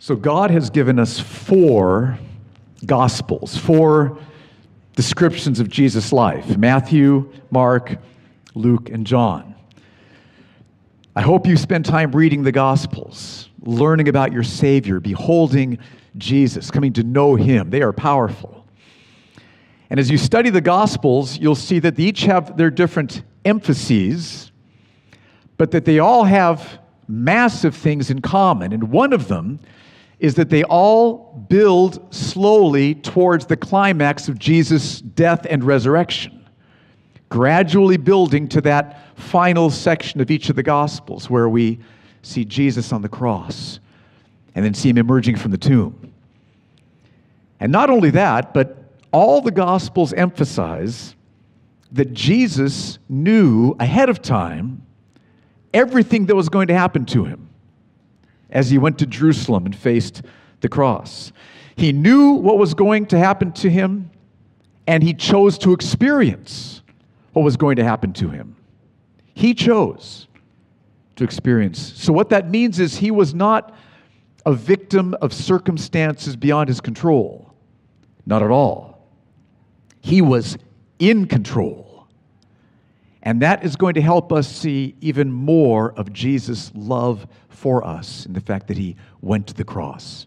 So, God has given us four gospels, four descriptions of Jesus' life Matthew, Mark, Luke, and John. I hope you spend time reading the gospels, learning about your Savior, beholding Jesus, coming to know Him. They are powerful. And as you study the gospels, you'll see that they each have their different emphases, but that they all have massive things in common. And one of them is that they all build slowly towards the climax of Jesus' death and resurrection, gradually building to that final section of each of the Gospels where we see Jesus on the cross and then see him emerging from the tomb. And not only that, but all the Gospels emphasize that Jesus knew ahead of time everything that was going to happen to him as he went to Jerusalem and faced the cross. He knew what was going to happen to him, and he chose to experience what was going to happen to him. He chose to experience. So, what that means is he was not a victim of circumstances beyond his control. Not at all. He was in control. And that is going to help us see even more of Jesus' love for us in the fact that he went to the cross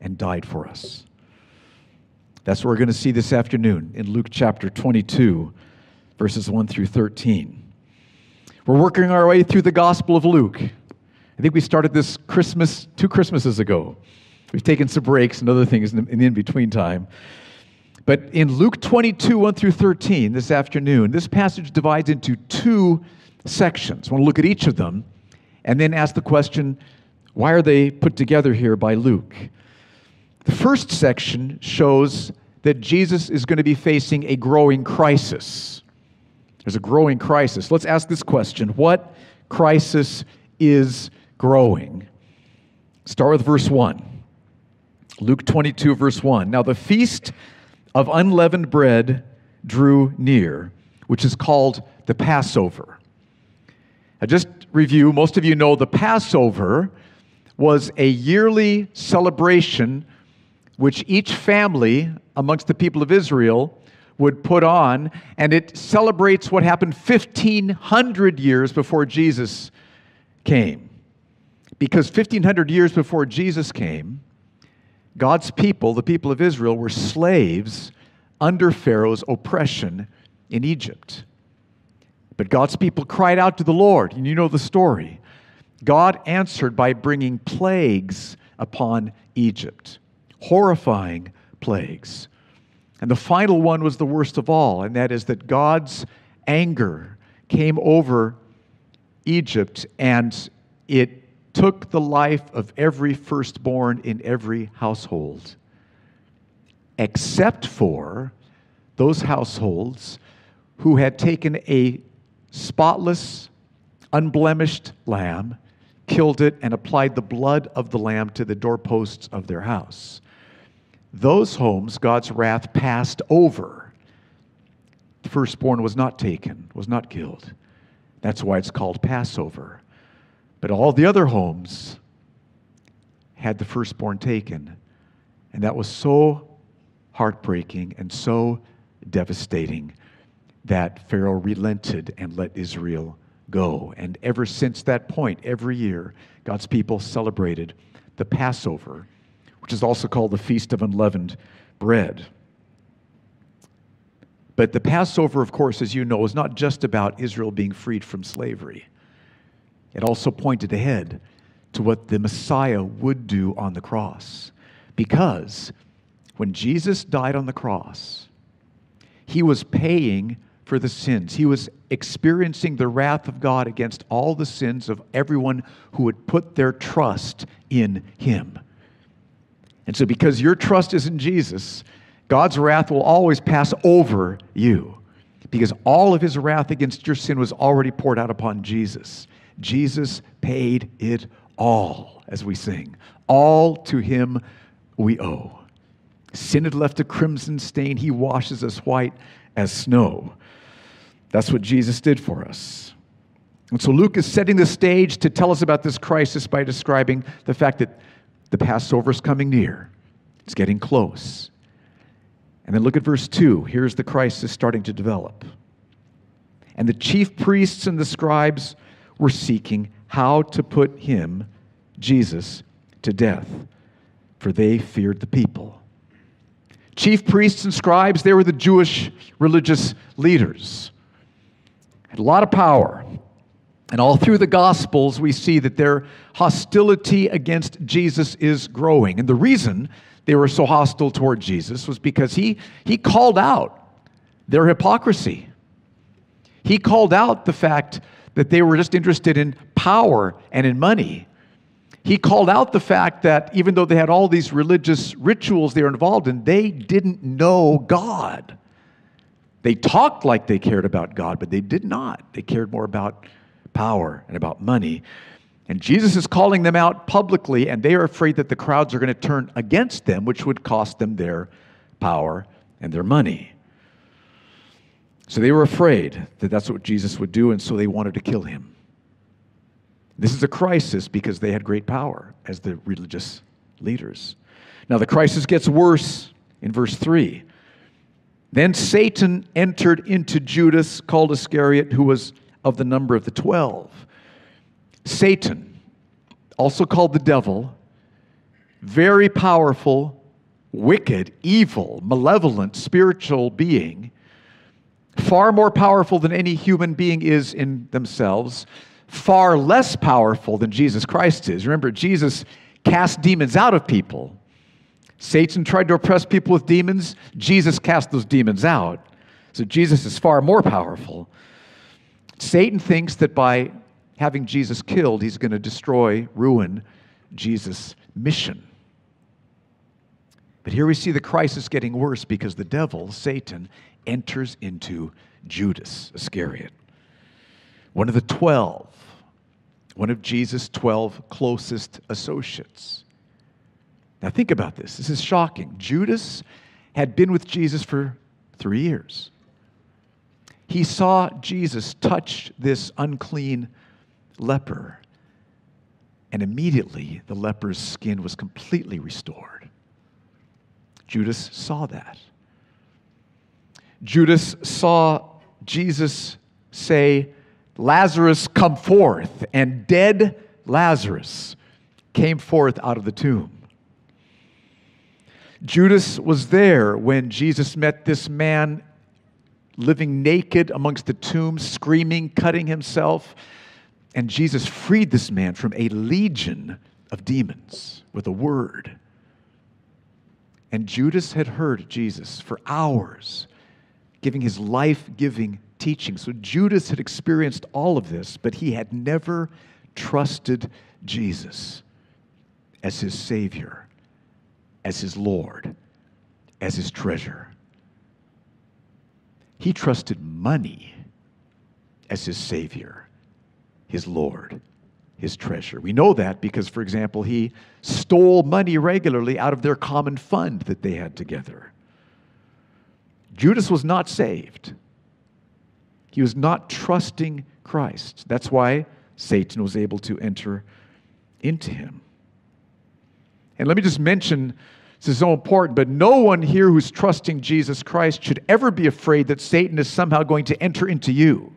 and died for us. That's what we're going to see this afternoon in Luke chapter 22, verses 1 through 13. We're working our way through the Gospel of Luke. I think we started this Christmas two Christmases ago. We've taken some breaks and other things in the in between time. But in Luke 22, 1 through 13, this afternoon, this passage divides into two sections. I want to look at each of them and then ask the question why are they put together here by Luke? The first section shows that Jesus is going to be facing a growing crisis. There's a growing crisis. Let's ask this question What crisis is growing? Start with verse 1. Luke 22, verse 1. Now, the feast of unleavened bread drew near, which is called the Passover. I just review, most of you know the Passover was a yearly celebration which each family amongst the people of Israel would put on, and it celebrates what happened 1,500 years before Jesus came. Because 1,500 years before Jesus came, God's people, the people of Israel, were slaves under Pharaoh's oppression in Egypt. But God's people cried out to the Lord, and you know the story. God answered by bringing plagues upon Egypt, horrifying plagues. And the final one was the worst of all, and that is that God's anger came over Egypt and it took the life of every firstborn in every household, except for those households who had taken a spotless, unblemished lamb, killed it, and applied the blood of the lamb to the doorposts of their house. Those homes, God's wrath passed over. The firstborn was not taken, was not killed. That's why it's called Passover. But all the other homes had the firstborn taken. And that was so heartbreaking and so devastating that Pharaoh relented and let Israel go. And ever since that point, every year, God's people celebrated the Passover, which is also called the Feast of Unleavened Bread. But the Passover, of course, as you know, is not just about Israel being freed from slavery. It also pointed ahead to what the Messiah would do on the cross. Because when Jesus died on the cross, he was paying for the sins. He was experiencing the wrath of God against all the sins of everyone who would put their trust in him. And so, because your trust is in Jesus, God's wrath will always pass over you because all of his wrath against your sin was already poured out upon Jesus. Jesus paid it all, as we sing. All to him we owe. Sin had left a crimson stain, he washes us white as snow. That's what Jesus did for us. And so Luke is setting the stage to tell us about this crisis by describing the fact that The Passover is coming near, it's getting close. And then look at verse 2. Here's the crisis starting to develop. And the chief priests and the scribes were seeking how to put him, Jesus, to death, for they feared the people. Chief priests and scribes, they were the Jewish religious leaders. Had a lot of power. And all through the Gospels, we see that their hostility against Jesus is growing. And the reason they were so hostile toward Jesus was because he, he called out their hypocrisy. He called out the fact that they were just interested in power and in money. He called out the fact that even though they had all these religious rituals they were involved in, they didn't know God. They talked like they cared about God, but they did not. They cared more about power and about money. And Jesus is calling them out publicly, and they are afraid that the crowds are going to turn against them, which would cost them their power and their money. So they were afraid that that's what Jesus would do, and so they wanted to kill him. This is a crisis because they had great power as the religious leaders. Now, the crisis gets worse in verse 3. Then Satan entered into Judas, called Iscariot, who was of the number of the twelve. Satan, also called the devil, very powerful, wicked, evil, malevolent, spiritual being, far more powerful than any human being is in themselves, far less powerful than Jesus Christ is. Remember, Jesus cast demons out of people. Satan tried to oppress people with demons. Jesus cast those demons out. So Jesus is far more powerful. Satan thinks that by having Jesus killed, he's going to destroy, ruin Jesus' mission. But here we see the crisis getting worse because the devil, Satan, enters into Judas Iscariot, one of the 12, one of Jesus' 12 closest associates. Now, think about this. This is shocking. Judas had been with Jesus for three years. He saw Jesus touch this unclean leper. And immediately the leper's skin was completely restored. Judas saw that. Judas saw Jesus say, Lazarus, come forth. And dead Lazarus came forth out of the tomb. Judas was there when Jesus met this man living naked amongst the tombs, screaming, cutting himself. And Jesus freed this man from a legion of demons with a word. And Judas had heard Jesus for hours giving his life giving teaching. So Judas had experienced all of this, but he had never trusted Jesus as his Savior, as his Lord, as his treasure. He trusted money as his Savior his Lord, his treasure. We know that because, for example, he stole money regularly out of their common fund that they had together. Judas was not saved. He was not trusting Christ. That's why Satan was able to enter into him. And let me just mention this is so important, but no one here who's trusting Jesus Christ should ever be afraid that Satan is somehow going to enter into you.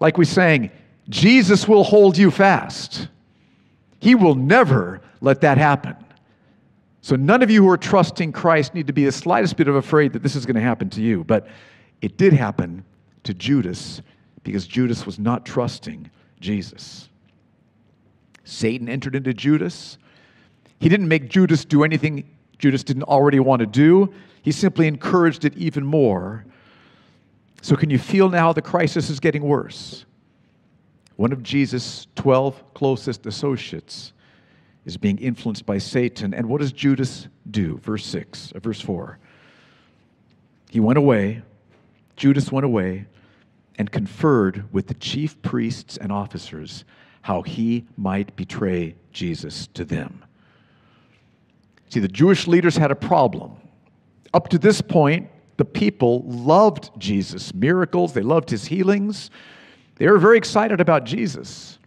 Like we sang, Jesus will hold you fast. He will never let that happen. So, none of you who are trusting Christ need to be the slightest bit of afraid that this is going to happen to you. But it did happen to Judas because Judas was not trusting Jesus. Satan entered into Judas. He didn't make Judas do anything Judas didn't already want to do, he simply encouraged it even more. So, can you feel now the crisis is getting worse? One of Jesus' 12 closest associates is being influenced by Satan. And what does Judas do? Verse 6, uh, verse 4. He went away, Judas went away, and conferred with the chief priests and officers how he might betray Jesus to them. See, the Jewish leaders had a problem. Up to this point, the people loved Jesus' miracles, they loved his healings, they were very excited about Jesus.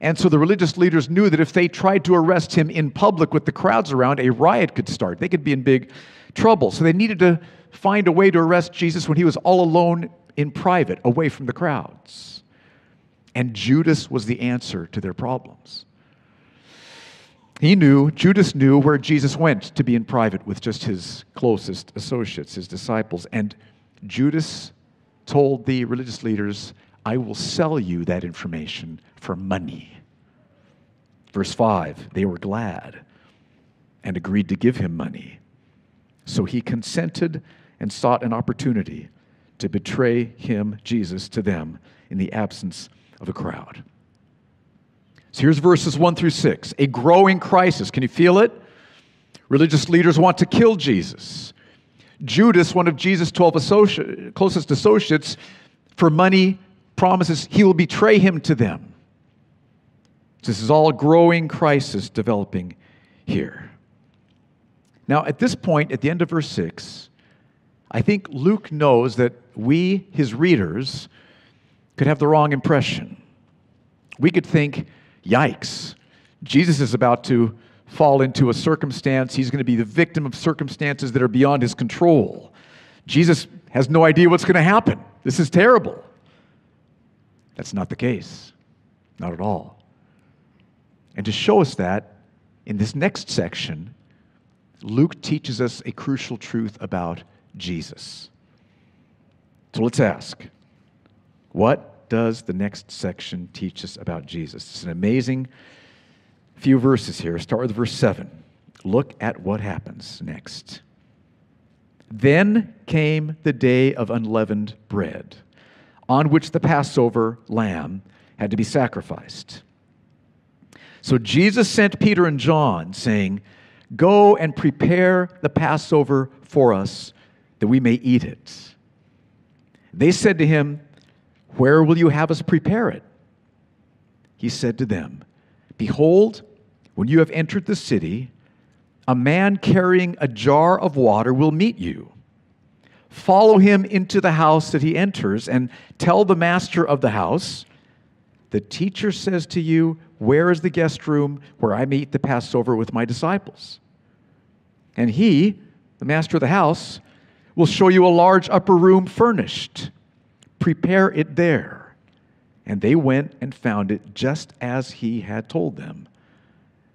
And so the religious leaders knew that if they tried to arrest him in public with the crowds around, a riot could start. They could be in big trouble. So they needed to find a way to arrest Jesus when he was all alone in private, away from the crowds. And Judas was the answer to their problems. He knew, Judas knew where Jesus went to be in private with just his closest associates, his disciples. And Judas told the religious leaders, I will sell you that information for money. Verse 5 they were glad and agreed to give him money. So he consented and sought an opportunity to betray him, Jesus, to them in the absence of a crowd. So here's verses 1 through 6. A growing crisis. Can you feel it? Religious leaders want to kill Jesus. Judas, one of Jesus' 12 associate, closest associates, for money promises he will betray him to them. This is all a growing crisis developing here. Now, at this point, at the end of verse 6, I think Luke knows that we, his readers, could have the wrong impression. We could think, Yikes. Jesus is about to fall into a circumstance. He's going to be the victim of circumstances that are beyond his control. Jesus has no idea what's going to happen. This is terrible. That's not the case. Not at all. And to show us that, in this next section, Luke teaches us a crucial truth about Jesus. So let's ask what does the next section teach us about Jesus? It's an amazing few verses here. Start with verse 7. Look at what happens next. Then came the day of unleavened bread, on which the Passover lamb had to be sacrificed. So Jesus sent Peter and John, saying, Go and prepare the Passover for us, that we may eat it. They said to him, where will you have us prepare it? He said to them, Behold, when you have entered the city, a man carrying a jar of water will meet you. Follow him into the house that he enters and tell the master of the house, The teacher says to you, Where is the guest room where I meet the Passover with my disciples? And he, the master of the house, will show you a large upper room furnished Prepare it there. And they went and found it just as he had told them,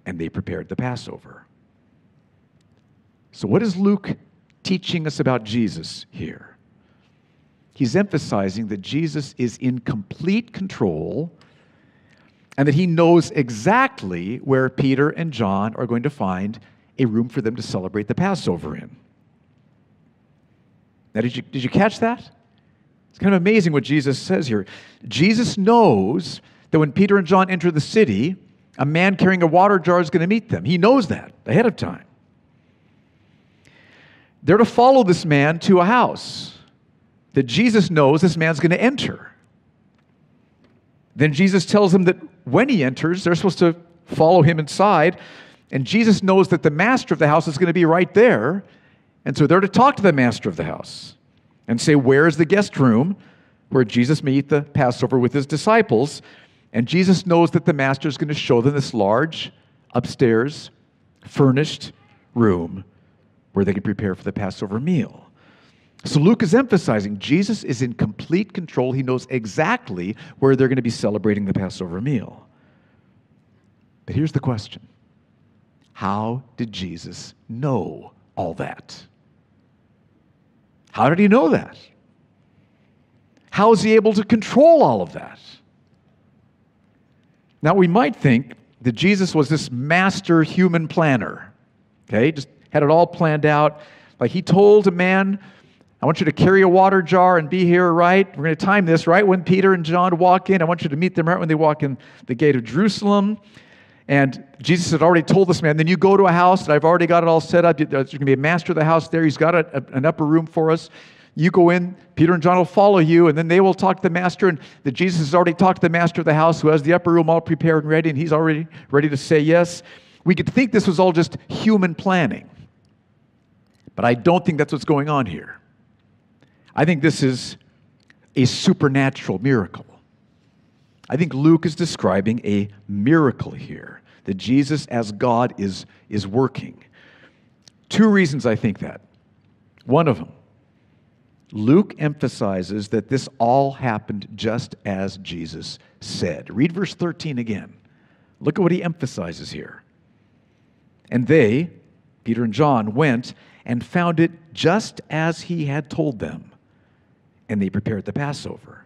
and they prepared the Passover. So, what is Luke teaching us about Jesus here? He's emphasizing that Jesus is in complete control and that he knows exactly where Peter and John are going to find a room for them to celebrate the Passover in. Now, did you, did you catch that? It's kind of amazing what Jesus says here. Jesus knows that when Peter and John enter the city, a man carrying a water jar is going to meet them. He knows that ahead of time. They're to follow this man to a house that Jesus knows this man's going to enter. Then Jesus tells them that when he enters, they're supposed to follow him inside. And Jesus knows that the master of the house is going to be right there. And so they're to talk to the master of the house and say, Where's the guest room where Jesus may eat the Passover with his disciples? And Jesus knows that the master is going to show them this large, upstairs, furnished room where they can prepare for the Passover meal. So Luke is emphasizing Jesus is in complete control. He knows exactly where they're going to be celebrating the Passover meal. But here's the question How did Jesus know all that? How did he know that? How is he able to control all of that? Now, we might think that Jesus was this master human planner, okay? Just had it all planned out. Like he told a man, I want you to carry a water jar and be here, right? We're going to time this right when Peter and John walk in. I want you to meet them right when they walk in the gate of Jerusalem. And Jesus had already told this man, then you go to a house that I've already got it all set up. There's going to be a master of the house there. He's got a, a, an upper room for us. You go in, Peter and John will follow you, and then they will talk to the master. And that Jesus has already talked to the master of the house who has the upper room all prepared and ready, and he's already ready to say yes. We could think this was all just human planning. But I don't think that's what's going on here. I think this is a supernatural miracle. I think Luke is describing a miracle here, that Jesus as God is, is working. Two reasons I think that. One of them, Luke emphasizes that this all happened just as Jesus said. Read verse 13 again. Look at what he emphasizes here. And they, Peter and John, went and found it just as he had told them, and they prepared the Passover.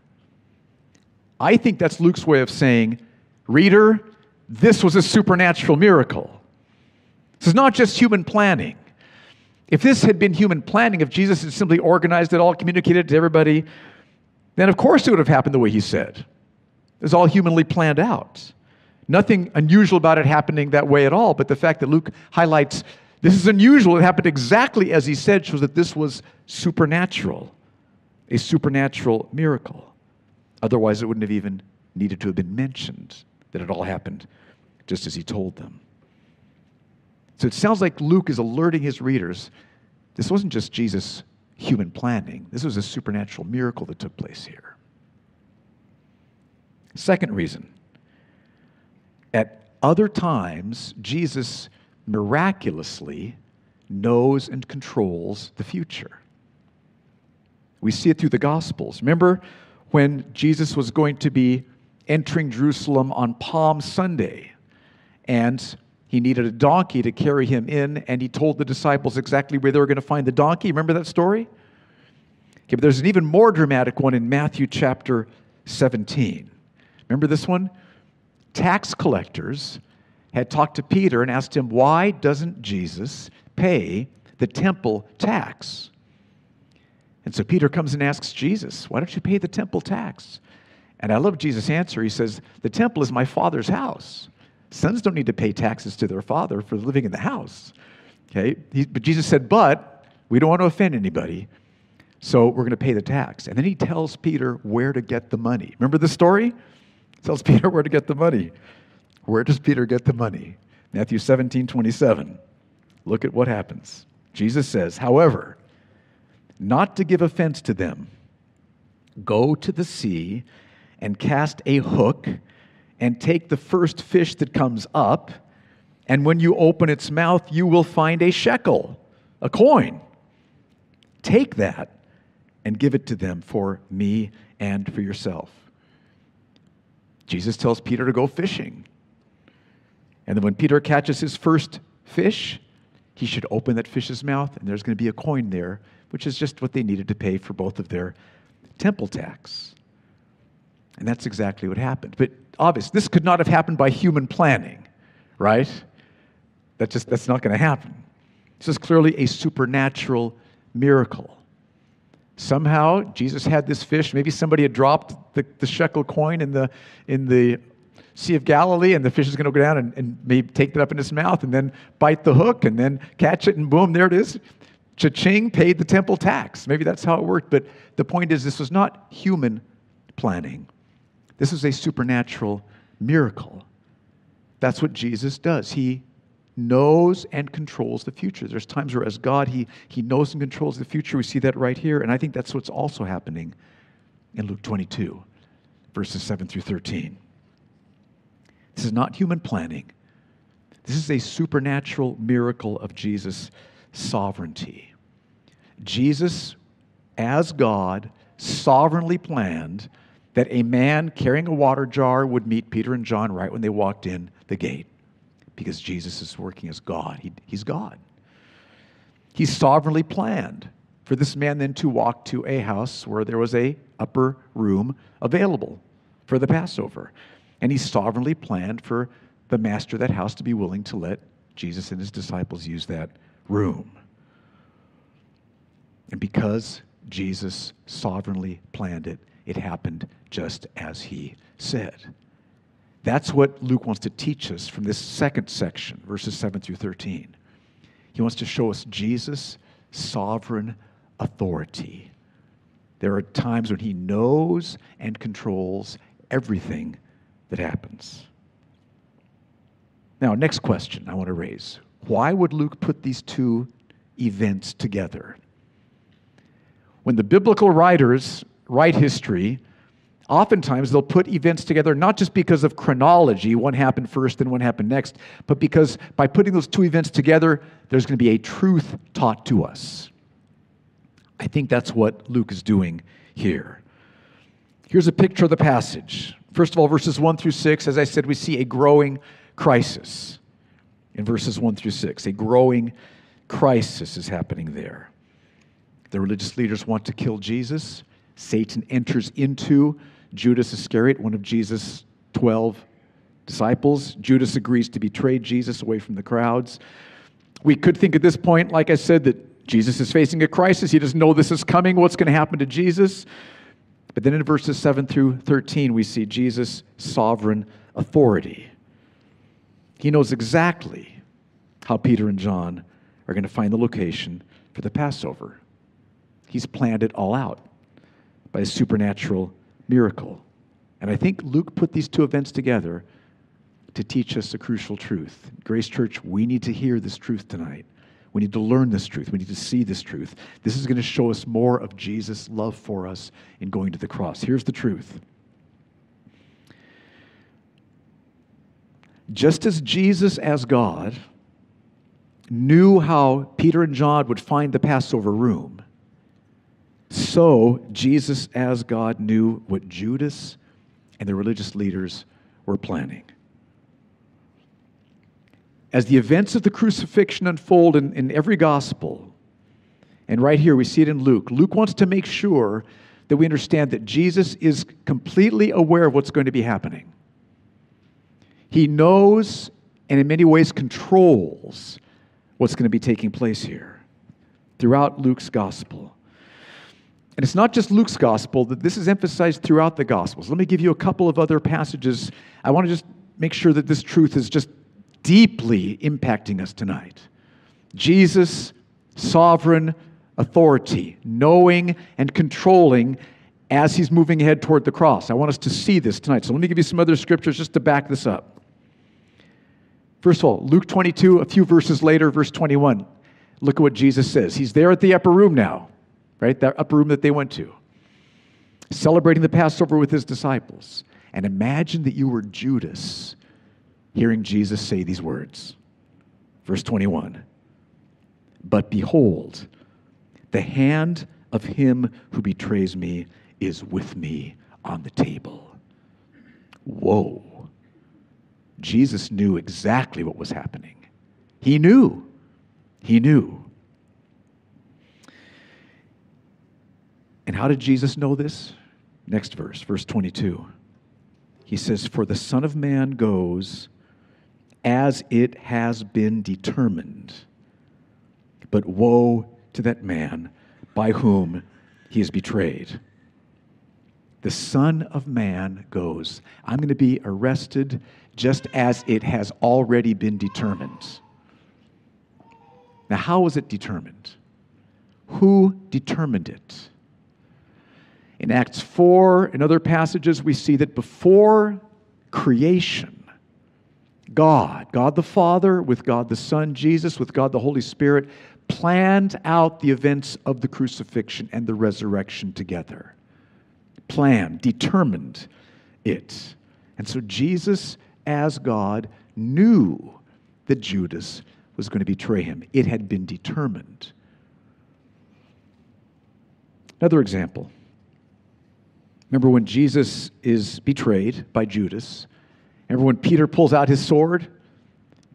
I think that's Luke's way of saying, Reader, this was a supernatural miracle. This is not just human planning. If this had been human planning, if Jesus had simply organized it all, communicated it to everybody, then of course it would have happened the way he said. It was all humanly planned out. Nothing unusual about it happening that way at all, but the fact that Luke highlights this is unusual, it happened exactly as he said, shows that this was supernatural, a supernatural miracle. Otherwise, it wouldn't have even needed to have been mentioned that it all happened just as he told them. So it sounds like Luke is alerting his readers this wasn't just Jesus' human planning, this was a supernatural miracle that took place here. Second reason at other times, Jesus miraculously knows and controls the future. We see it through the Gospels. Remember when Jesus was going to be entering Jerusalem on Palm Sunday, and he needed a donkey to carry him in, and he told the disciples exactly where they were going to find the donkey. Remember that story? Okay, but there's an even more dramatic one in Matthew chapter 17. Remember this one? Tax collectors had talked to Peter and asked him, Why doesn't Jesus pay the temple tax? And so Peter comes and asks Jesus, Why don't you pay the temple tax? And I love Jesus' answer. He says, The temple is my father's house. Sons don't need to pay taxes to their father for living in the house. Okay? He, but Jesus said, But we don't want to offend anybody. So we're going to pay the tax. And then he tells Peter where to get the money. Remember the story? He tells Peter where to get the money. Where does Peter get the money? Matthew 17, 27. Look at what happens. Jesus says, However, not to give offense to them. Go to the sea and cast a hook and take the first fish that comes up, and when you open its mouth, you will find a shekel, a coin. Take that and give it to them for me and for yourself. Jesus tells Peter to go fishing. And then when Peter catches his first fish, he should open that fish's mouth, and there's going to be a coin there which is just what they needed to pay for both of their temple tax. And that's exactly what happened. But obviously, this could not have happened by human planning, right? That just that's not going to happen. This is clearly a supernatural miracle. Somehow, Jesus had this fish. Maybe somebody had dropped the, the shekel coin in the, in the Sea of Galilee, and the fish is going to go down and, and maybe take it up in his mouth and then bite the hook and then catch it, and boom, there it is. Cha-ching paid the temple tax. Maybe that's how it worked, but the point is this was not human planning. This is a supernatural miracle. That's what Jesus does. He knows and controls the future. There's times where, as God, he, he knows and controls the future. We see that right here. And I think that's what's also happening in Luke 22, verses 7 through 13. This is not human planning, this is a supernatural miracle of Jesus' sovereignty. Jesus, as God, sovereignly planned that a man carrying a water jar would meet Peter and John right when they walked in the gate because Jesus is working as God. He, he's God. He sovereignly planned for this man then to walk to a house where there was a upper room available for the Passover. And he sovereignly planned for the master of that house to be willing to let Jesus and his disciples use that room. And because Jesus sovereignly planned it, it happened just as he said. That's what Luke wants to teach us from this second section, verses 7 through 13. He wants to show us Jesus' sovereign authority. There are times when he knows and controls everything that happens. Now, next question I want to raise why would Luke put these two events together? When the biblical writers write history, Oftentimes, they'll put events together not just because of chronology, one happened first and one happened next, but because by putting those two events together, there's going to be a truth taught to us. I think that's what Luke is doing here. Here's a picture of the passage. First of all, verses 1 through 6, as I said, we see a growing crisis in verses 1 through 6. A growing crisis is happening there. The religious leaders want to kill Jesus. Satan enters into Judas Iscariot, one of Jesus' 12 disciples. Judas agrees to betray Jesus away from the crowds. We could think at this point, like I said, that Jesus is facing a crisis. He doesn't know this is coming. What's going to happen to Jesus? But then in verses 7 through 13, we see Jesus' sovereign authority. He knows exactly how Peter and John are going to find the location for the Passover. He's planned it all out by a supernatural miracle. And I think Luke put these two events together to teach us a crucial truth. Grace Church, we need to hear this truth tonight. We need to learn this truth. We need to see this truth. This is going to show us more of Jesus' love for us in going to the cross. Here's the truth. Just as Jesus, as God, knew how Peter and John would find the Passover room, so, Jesus, as God, knew what Judas and the religious leaders were planning. As the events of the crucifixion unfold in, in every gospel, and right here we see it in Luke, Luke wants to make sure that we understand that Jesus is completely aware of what's going to be happening. He knows and in many ways controls what's going to be taking place here throughout Luke's gospel. And it's not just Luke's gospel, that this is emphasized throughout the gospels. Let me give you a couple of other passages. I want to just make sure that this truth is just deeply impacting us tonight. Jesus, sovereign authority, knowing and controlling as he's moving ahead toward the cross. I want us to see this tonight. So let me give you some other scriptures just to back this up. First of all, Luke 22, a few verses later, verse 21. Look at what Jesus says. He's there at the upper room now right? That upper room that they went to, celebrating the Passover with his disciples. And imagine that you were Judas hearing Jesus say these words. Verse 21 But behold, the hand of him who betrays me is with me on the table. Whoa. Jesus knew exactly what was happening. He knew. He knew. And how did Jesus know this? Next verse, verse 22. He says, For the Son of Man goes as it has been determined. But woe to that man by whom he is betrayed. The Son of Man goes. I'm going to be arrested just as it has already been determined. Now, how was it determined? Who determined it? In Acts 4 and other passages, we see that before creation, God, God the Father, with God the Son, Jesus, with God the Holy Spirit, planned out the events of the crucifixion and the resurrection together. Planned, determined it. And so Jesus, as God, knew that Judas was going to betray him. It had been determined. Another example Remember when Jesus is betrayed by Judas? Remember when Peter pulls out his sword?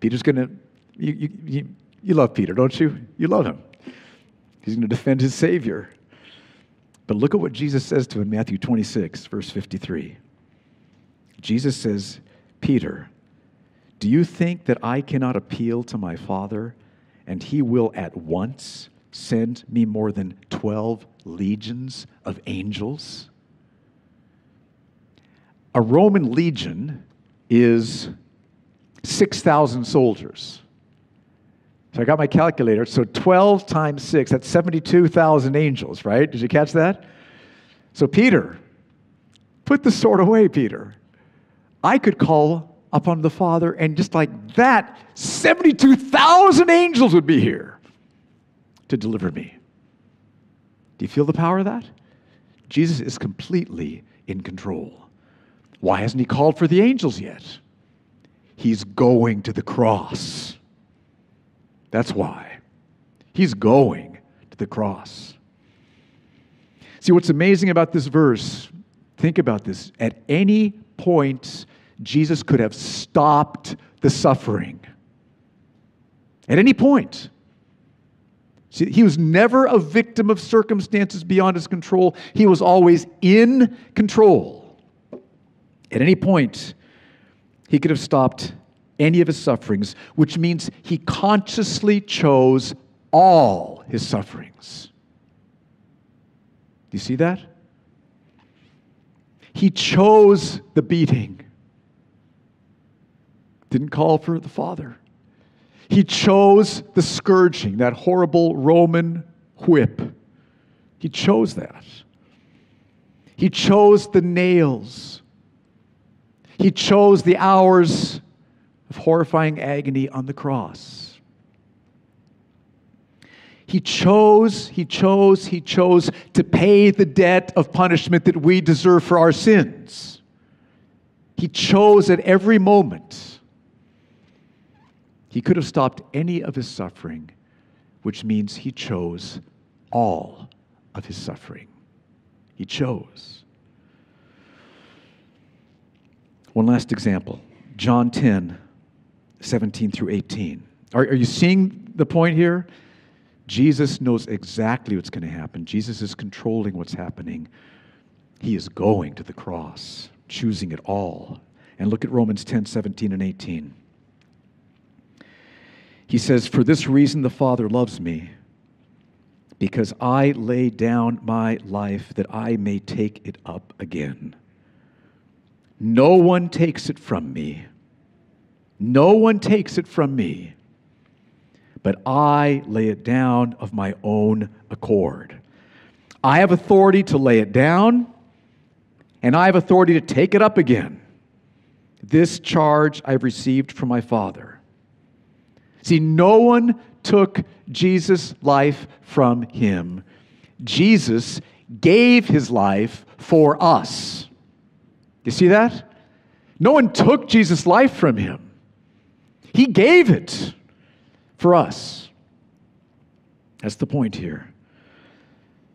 Peter's going to, you, you, you love Peter, don't you? You love him. He's going to defend his Savior. But look at what Jesus says to him in Matthew 26, verse 53. Jesus says, Peter, do you think that I cannot appeal to my Father and he will at once send me more than 12 legions of angels? A Roman legion is 6,000 soldiers. So I got my calculator. So 12 times 6, that's 72,000 angels, right? Did you catch that? So, Peter, put the sword away, Peter. I could call upon the Father, and just like that, 72,000 angels would be here to deliver me. Do you feel the power of that? Jesus is completely in control. Why hasn't he called for the angels yet? He's going to the cross. That's why. He's going to the cross. See, what's amazing about this verse, think about this. At any point, Jesus could have stopped the suffering. At any point. See, he was never a victim of circumstances beyond his control, he was always in control. At any point, he could have stopped any of his sufferings, which means he consciously chose all his sufferings. Do you see that? He chose the beating, didn't call for the Father. He chose the scourging, that horrible Roman whip. He chose that. He chose the nails. He chose the hours of horrifying agony on the cross. He chose, he chose, he chose to pay the debt of punishment that we deserve for our sins. He chose at every moment. He could have stopped any of his suffering, which means he chose all of his suffering. He chose. One last example John 10, 17 through 18. Are, are you seeing the point here? Jesus knows exactly what's going to happen. Jesus is controlling what's happening. He is going to the cross, choosing it all. And look at Romans 10 17 and 18. He says, For this reason the Father loves me, because I lay down my life that I may take it up again. No one takes it from me. No one takes it from me, but I lay it down of my own accord. I have authority to lay it down, and I have authority to take it up again. This charge I've received from my Father. See, no one took Jesus' life from him. Jesus gave his life for us. You see that? No one took Jesus' life from him, he gave it for us. That's the point here.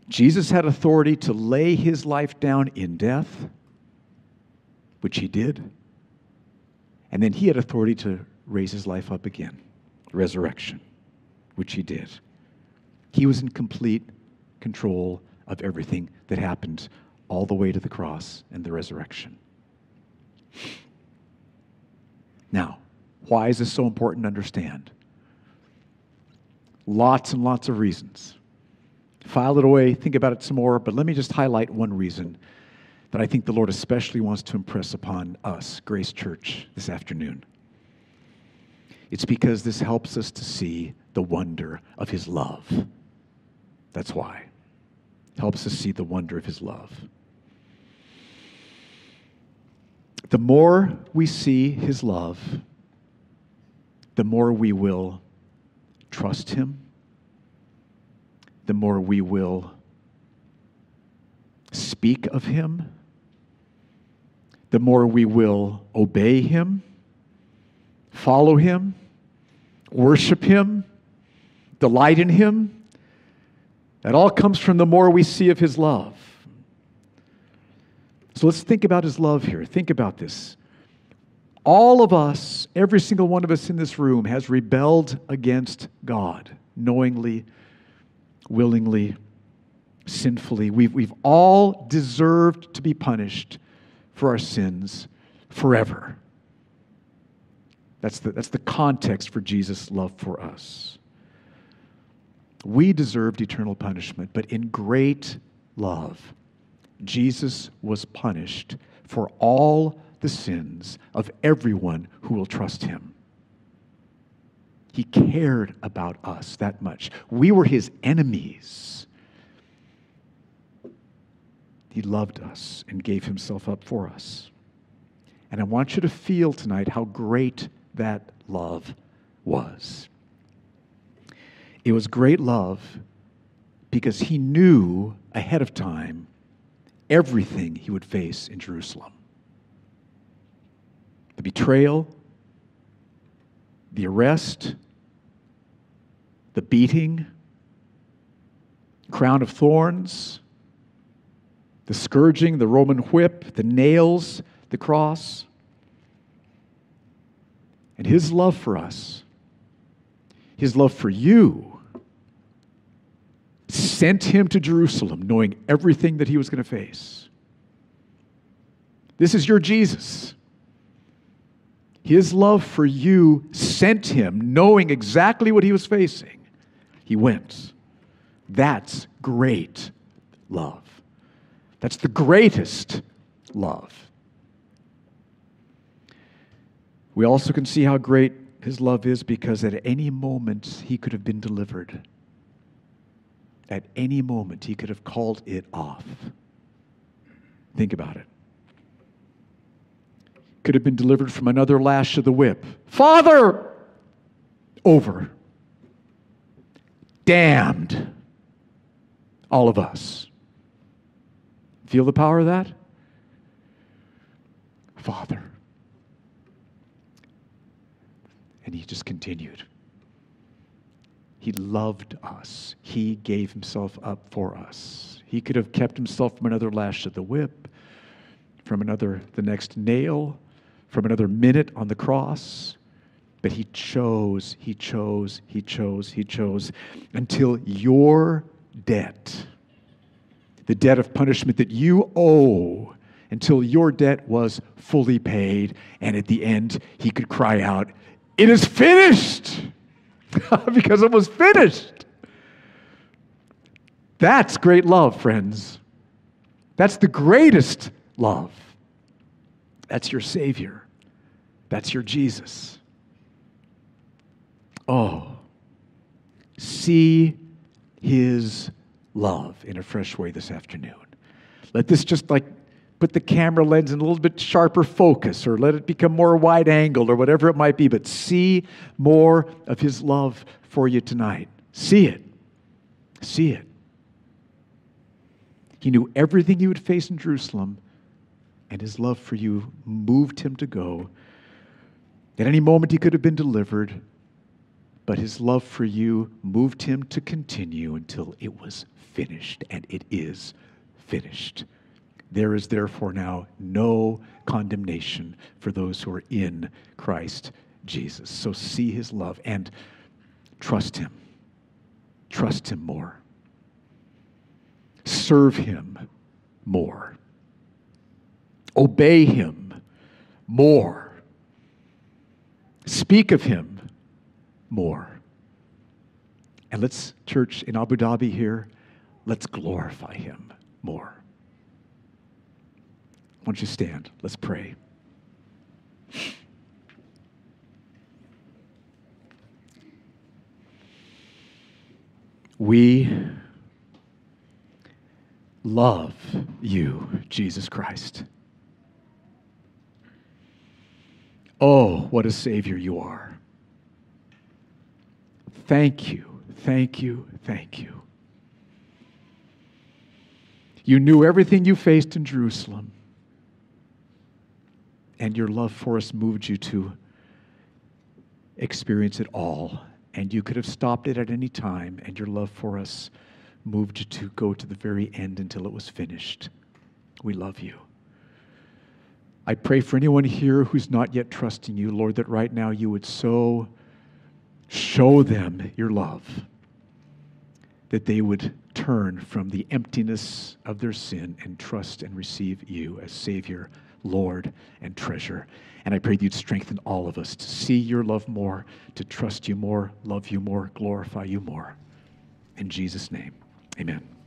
Jesus had authority to lay his life down in death, which he did. And then he had authority to raise his life up again, resurrection, which he did. He was in complete control of everything that happened all the way to the cross and the resurrection. Now, why is this so important to understand? Lots and lots of reasons. File it away, think about it some more, but let me just highlight one reason that I think the Lord especially wants to impress upon us, Grace Church, this afternoon. It's because this helps us to see the wonder of His love. That's why. Helps us see the wonder of His love. The more we see His love, the more we will trust Him, the more we will speak of Him, the more we will obey Him, follow Him, worship Him, delight in Him. That all comes from the more we see of His love. So let's think about his love here. Think about this. All of us, every single one of us in this room, has rebelled against God knowingly, willingly, sinfully. We've, we've all deserved to be punished for our sins forever. That's the, that's the context for Jesus' love for us. We deserved eternal punishment, but in great love, Jesus was punished for all the sins of everyone who will trust him. He cared about us that much. We were his enemies. He loved us and gave himself up for us. And I want you to feel tonight how great that love was. It was great love because he knew ahead of time everything he would face in Jerusalem the betrayal, the arrest, the beating, crown of thorns, the scourging, the Roman whip, the nails, the cross. And his love for us, his love for you, sent him to Jerusalem knowing everything that he was going to face. This is your Jesus. His love for you sent him knowing exactly what he was facing. He went. That's great love. That's the greatest love. We also can see how great his love is because at any moment he could have been delivered. At any moment he could have called it off. Think about it. Could have been delivered from another lash of the whip. Father! Over. Damned. All of us. Feel the power of that? Father. And he just continued. He loved us. He gave himself up for us. He could have kept himself from another lash of the whip, from another, the next nail, from another minute on the cross. But he chose, he chose, he chose, he chose until your debt, the debt of punishment that you owe, until your debt was fully paid. And at the end, he could cry out, It is finished! because it was finished. That's great love, friends. That's the greatest love. That's your Savior. That's your Jesus. Oh, see His love in a fresh way this afternoon. Let this just like put the camera lens in a little bit sharper focus or let it become more wide angled or whatever it might be, but see more of His love for you tonight. See it. See it. He knew everything you would face in Jerusalem, and His love for you moved Him to go. At any moment, He could have been delivered, but His love for you moved Him to continue until it was finished, and it is finished. There is therefore now no condemnation for those who are in Christ Jesus. So see his love and trust him. Trust him more. Serve him more. Obey him more. Speak of him more. And let's, church in Abu Dhabi here, let's glorify him more. Why don't you stand? Let's pray. We love you, Jesus Christ. Oh, what a Savior you are. Thank you, thank you, thank you. You knew everything you faced in Jerusalem and your love for us moved you to experience it all. And you could have stopped it at any time, and your love for us moved you to go to the very end until it was finished. We love you. I pray for anyone here who's not yet trusting you, Lord, that right now you would so show them your love, that they would turn from the emptiness of their sin and trust and receive you as Savior Lord, and treasure. And I pray that you'd strengthen all of us to see your love more, to trust you more, love you more, glorify you more. In Jesus' name, amen.